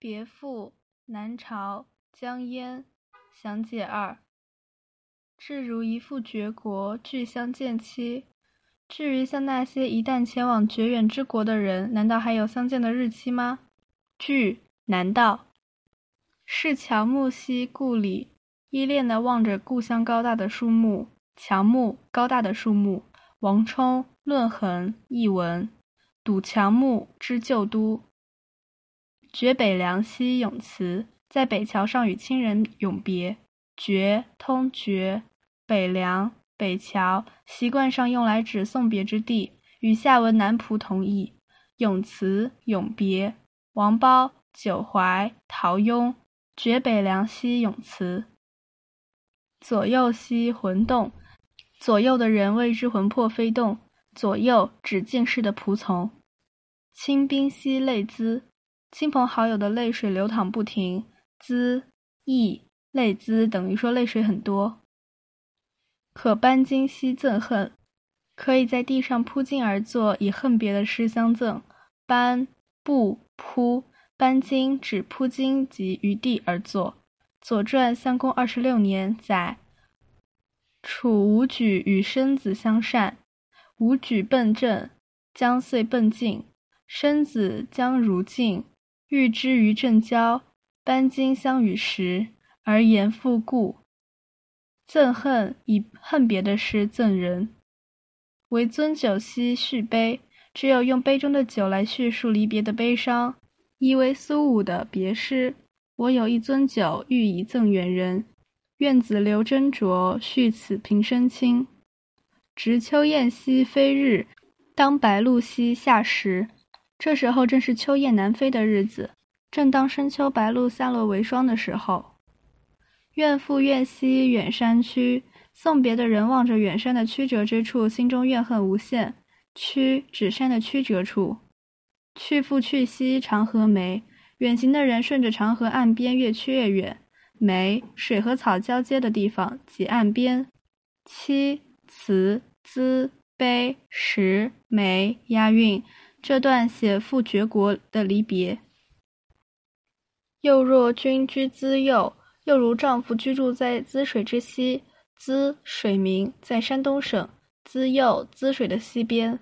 别赋，南朝江淹。详解二。至如一复绝国，俱相见期。至于像那些一旦前往绝远之国的人，难道还有相见的日期吗？俱，难道？是乔木兮故里，依恋地望着故乡高大的树木。乔木，高大的树木。王充《论衡》译文：睹乔木，之旧都。绝北凉兮咏词，在北桥上与亲人永别。绝通绝，北凉、北桥，习惯上用来指送别之地，与下文南浦同义。咏词，永别。王褒、九怀、陶雍《绝北凉兮咏词》。左右兮魂动，左右的人为之魂魄飞动。左右指进士的仆从。清兵兮泪滋。亲朋好友的泪水流淌不停，滋溢泪滋等于说泪水很多。可搬荆兮憎恨，可以在地上铺巾而坐，以恨别的诗相赠。搬布铺搬荆指铺荆及于地而坐。《左传》襄公二十六年载：楚武举与申子相善，武举奔郑，将遂奔晋，申子将如晋。欲之于正交，班荆相与时，而言复故。赠恨以恨别的诗赠人。唯樽酒兮叙悲，只有用杯中的酒来叙述离别的悲伤。一为苏武的别诗：我有一樽酒，欲以赠远人。愿子留斟酌，续此平生亲。值秋雁兮飞日，当白露兮下时。这时候正是秋雁南飞的日子，正当深秋白露散落为霜的时候。怨复怨兮远山曲，送别的人望着远山的曲折之处，心中怨恨无限。曲指山的曲折处。去复去兮长河梅，远行的人顺着长河岸边越去越远。梅，水和草交接的地方，即岸边。七词资悲石梅押韵。这段写赴绝国的离别。又若君居淄右，又如丈夫居住在淄水之西。淄水名，在山东省淄右淄水的西边。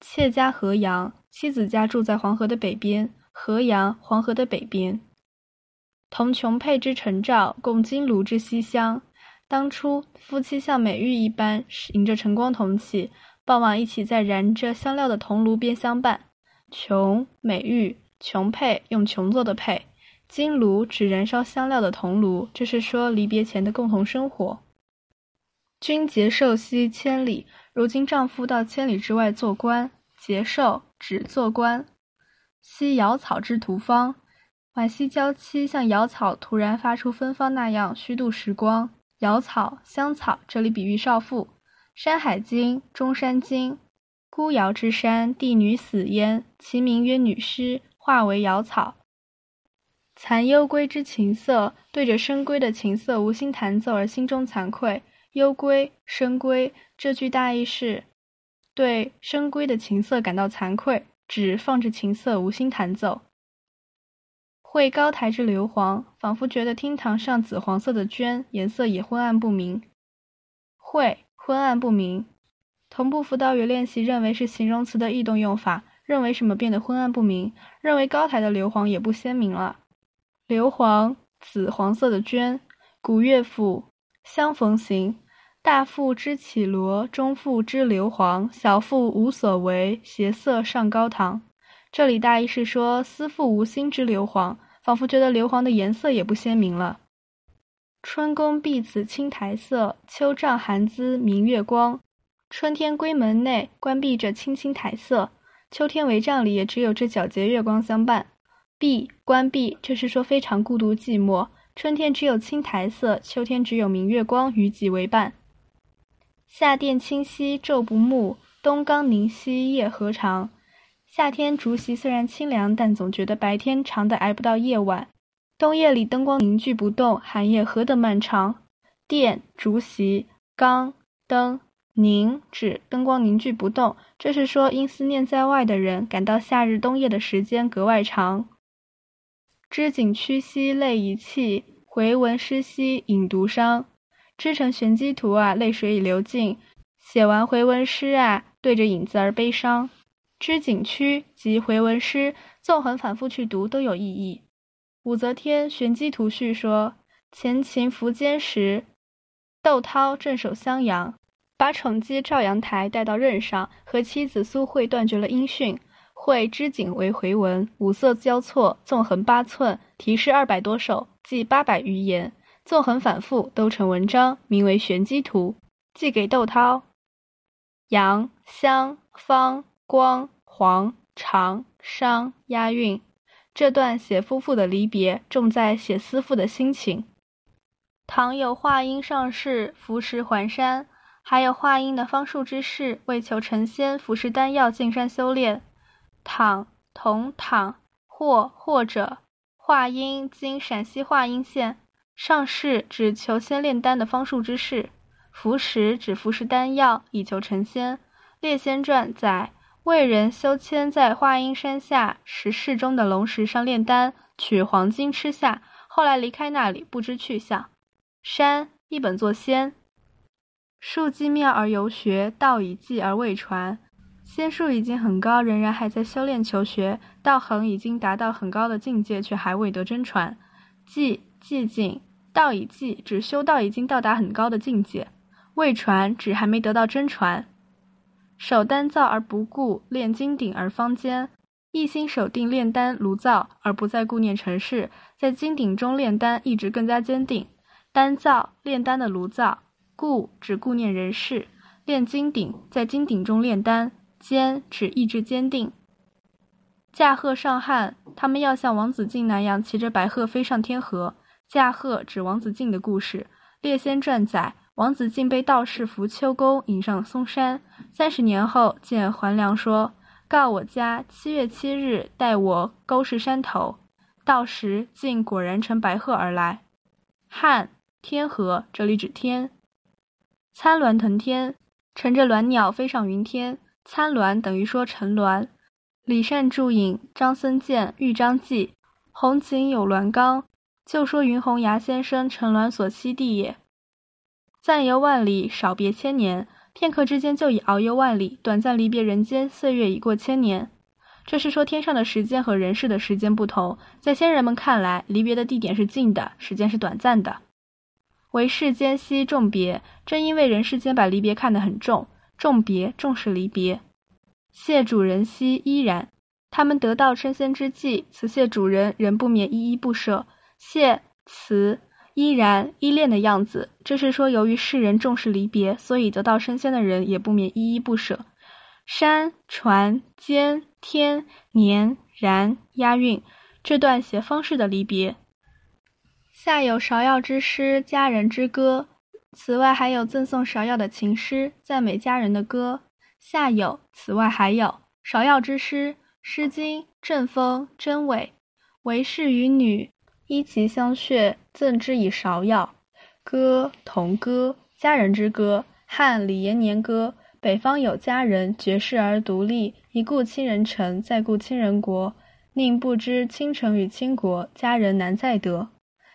妾家河阳，妻子家住在黄河的北边。河阳，黄河的北边。同琼佩之陈照，共金炉之西厢。当初夫妻像美玉一般，迎着晨光同起。傍晚一起在燃着香料的铜炉边相伴。琼美玉，琼佩用琼做的佩，金炉指燃烧香料的铜炉，这是说离别前的共同生活。君结寿兮千里，如今丈夫到千里之外做官。结寿指做官。惜瑶草之徒芳，惋惜娇妻像瑶草突然发出芬芳那样虚度时光。瑶草香草，这里比喻少妇。《山海经·中山经》：孤瑶之山，帝女死焉，其名曰女尸，化为瑶草。惭幽归之琴瑟，对着深闺的琴瑟无心弹奏而心中惭愧。幽归，深闺。这句大意是：对深闺的琴瑟感到惭愧，指放着琴瑟无心弹奏。会高台之硫磺，仿佛觉得厅堂上紫黄色的绢颜色也昏暗不明。会。昏暗不明，同步辅导与练习认为是形容词的异动用法。认为什么变得昏暗不明？认为高台的硫磺也不鲜明了。硫磺，紫黄色的绢。古乐府《相逢行》：大妇知绮罗，中妇知硫磺，小妇无所为，携色上高堂。这里大意是说，思妇无心之硫磺，仿佛觉得硫磺的颜色也不鲜明了。春宫闭子青苔色，秋帐寒姿明月光。春天闺门内关闭着青青苔色，秋天帷帐里也只有这皎洁月光相伴。闭关闭，这是说非常孤独寂寞。春天只有青苔色，秋天只有明月光与己为伴。夏殿清溪昼不暮，冬冈凝兮夜何长。夏天竹席虽然清凉，但总觉得白天长的挨不到夜晚。冬夜里灯光凝聚不动，寒夜何等漫长！电、竹席、冈、灯、凝指灯光凝聚不动，这是说因思念在外的人，感到夏日冬夜的时间格外长。织锦屈膝泪已泣，回文诗兮引独伤。织成玄机图啊，泪水已流尽。写完回文诗啊，对着影子而悲伤。织锦屈及回文诗，纵横反复去读都有意义。武则天《玄机图序》说：前秦苻坚时，窦涛镇守襄阳，把宠姬赵阳台带到任上，和妻子苏慧断绝了音讯。绘织锦为回文，五色交错，纵横八寸，题诗二百多首，计八百余言，纵横反复，都成文章，名为《玄机图》，寄给窦涛。阳、襄、方。光、黄、长、商押韵，这段写夫妇的离别，重在写思妇的心情。唐有华阴上士服食还山，还有华阴的方术之士为求成仙，服食丹药进山修炼。唐同唐或或者华阴，今陕西华阴县。上士指求仙炼丹的方术之士，服食指服食丹药以求成仙。列仙传载。魏人修谦在华阴山下石室中的龙石上炼丹，取黄金吃下，后来离开那里，不知去向。山一本作仙，树寂妙而游学，道已寂而未传。仙术已经很高，仍然还在修炼求学；道行已经达到很高的境界，却还未得真传。寂寂静，道已寂，指修道已经到达很高的境界；未传，指还没得到真传。守丹灶而不顾炼金鼎而方坚，一心守定炼丹炉灶而不再顾念尘世，在金鼎中炼丹意志更加坚定。丹灶炼丹的炉灶，顾指顾念人世，炼金鼎在金鼎中炼丹，坚指意志坚定。驾鹤上汉，他们要像王子敬那样骑着白鹤飞上天河。驾鹤指王子敬的故事，列仙传载。王子敬被道士扶秋沟引上嵩山，三十年后见桓梁说：“告我家七月七日带我勾氏山头。”到时竟果然乘白鹤而来。汉天河，这里指天。参鸾腾天，乘着鸾鸟飞上云天。参鸾等于说乘鸾。李善注引张僧鉴豫章记，红景有鸾纲，就说云洪崖先生乘鸾所栖地也。暂游万里，少别千年。片刻之间就已遨游万里，短暂离别人间，岁月已过千年。这是说天上的时间和人世的时间不同。在先人们看来，离别的地点是近的，时间是短暂的。为世间惜重别，正因为人世间把离别看得很重，重别重视离别。谢主人兮依然，他们得道升仙之际，辞谢主人，仍不免依依不舍。谢辞。依然依恋的样子，这是说，由于世人重视离别，所以得道升仙的人也不免依依不舍。山、船、间、天、年、然押韵，这段写方士的离别。下有芍药之诗，佳人之歌。此外还有赠送芍药的情诗，赞美佳人的歌。下有，此外还有芍药之诗，《诗经·正风·真伪》，为士与女。依其相谑，赠之以芍药。歌同歌，佳人之歌。汉李延年歌。北方有佳人，绝世而独立，一顾倾人城，再顾倾人国。宁不知倾城与倾国，佳人难再得。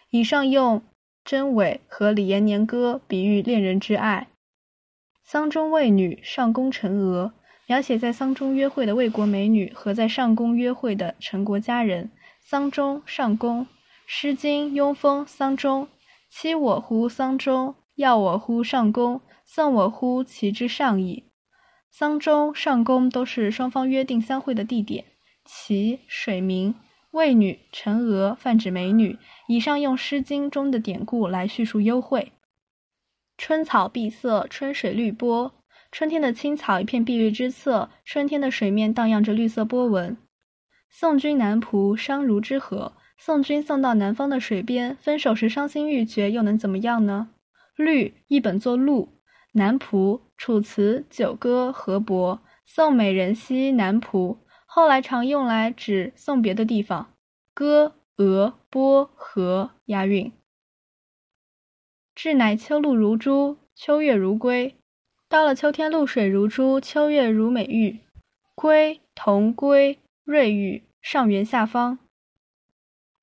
以上用真伪和李延年歌比喻恋人之爱。丧中卫女上宫陈娥，描写在丧中约会的魏国美女和在上宫约会的陈国佳人。丧中上宫。《诗经·雍风·丧钟》：“妻我乎丧钟，要我乎上宫，送我乎其之上矣。”丧钟、上宫都是双方约定相会的地点。其水名，魏女陈娥，泛指美女。以上用《诗经》中的典故来叙述幽会。春草碧色，春水绿波。春天的青草一片碧绿之色，春天的水面荡漾着绿色波纹。送君南浦，伤如之何？送君送到南方的水边，分手时伤心欲绝，又能怎么样呢？绿一本作鹿，南浦，楚辞九歌河伯，送美人兮南浦，后来常用来指送别的地方。歌鹅波河押韵。至乃秋露如珠，秋月如归。到了秋天，露水如珠，秋月如美玉。归同归，瑞玉，上元下方。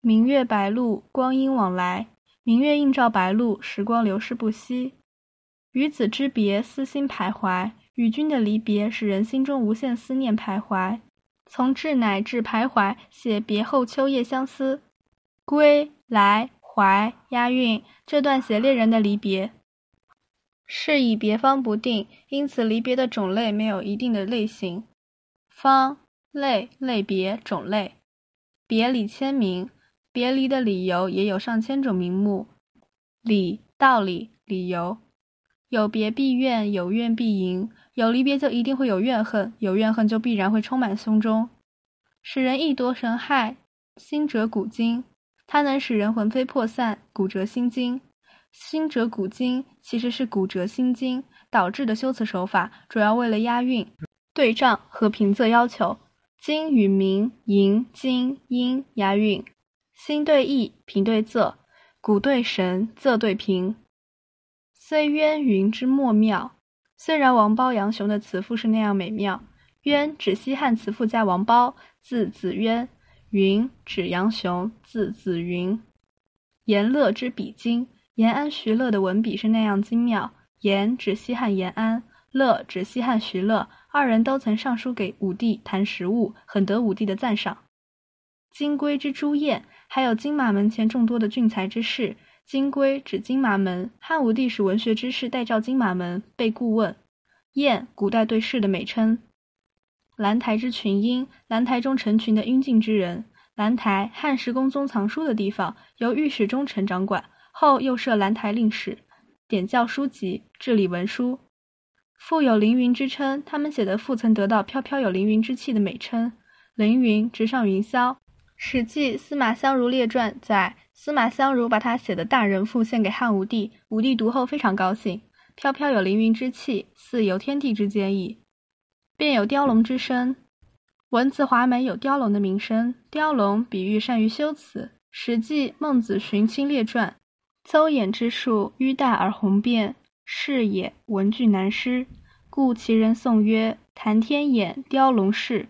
明月白露，光阴往来。明月映照白露，时光流逝不息。与子之别，思心徘徊。与君的离别，使人心中无限思念徘徊。从至乃至徘徊，写别后秋夜相思。归来怀押韵，这段写恋人的离别。是以别方不定，因此离别的种类没有一定的类型。方类类别种类，别里签名，别离的理由也有上千种名目。理道理理由，有别必怨，有怨必迎。有离别就一定会有怨恨，有怨恨就必然会充满胸中，使人意多神害，心折骨筋。它能使人魂飞魄散，骨折心惊。心折骨筋其实是骨折心惊导致的修辞手法，主要为了押韵、对仗和平仄要求。金与明、银、金、阴押韵，心对意，平对仄，骨对神，仄对平。虽渊云之莫妙。虽然王褒杨雄的词赋是那样美妙，渊指西汉词赋家王褒，字子渊；云指杨雄，字子云。严乐之笔精，延安、徐乐的文笔是那样精妙。严指西汉延安，乐指西汉徐乐，二人都曾上书给武帝谈实务，很得武帝的赞赏。金龟之朱燕，还有金马门前众多的俊才之士。金龟指金马门，汉武帝使文学之士代召金马门被顾问。燕，古代对士的美称。兰台之群英，兰台中成群的英俊之人。兰台，汉时宫中藏书的地方，由御史中丞掌管，后又设兰台令史，典校书籍，治理文书。赋有凌云之称，他们写的赋曾得到飘飘有凌云之气的美称。凌云，直上云霄。《史记·司马相如列传》载。司马相如把他写的大人赋献给汉武帝，武帝读后非常高兴。飘飘有凌云之气，似有天地之间矣，便有雕龙之声。文字华美，有雕龙的名声。雕龙比喻善于修辞。《史记·孟子荀卿列传》：邹衍之术迂大而宏辩，是也，文句难诗，故其人颂曰：“谈天眼，雕龙式。”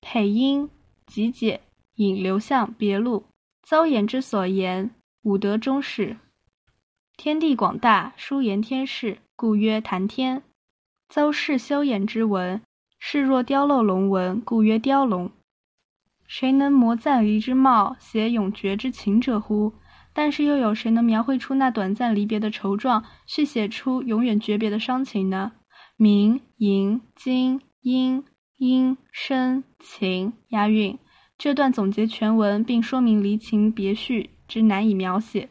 裴英集解引刘向别录。邹衍之所言，武德中始。天地广大，殊言天事，故曰谈天。邹氏修衍之文，视若雕镂龙纹，故曰雕龙。谁能摹赞离之貌，写永绝之情者乎？但是又有谁能描绘出那短暂离别的愁状，续写出永远诀别的伤情呢？明、银、金、阴、音声、情，押韵。这段总结全文，并说明离情别绪之难以描写。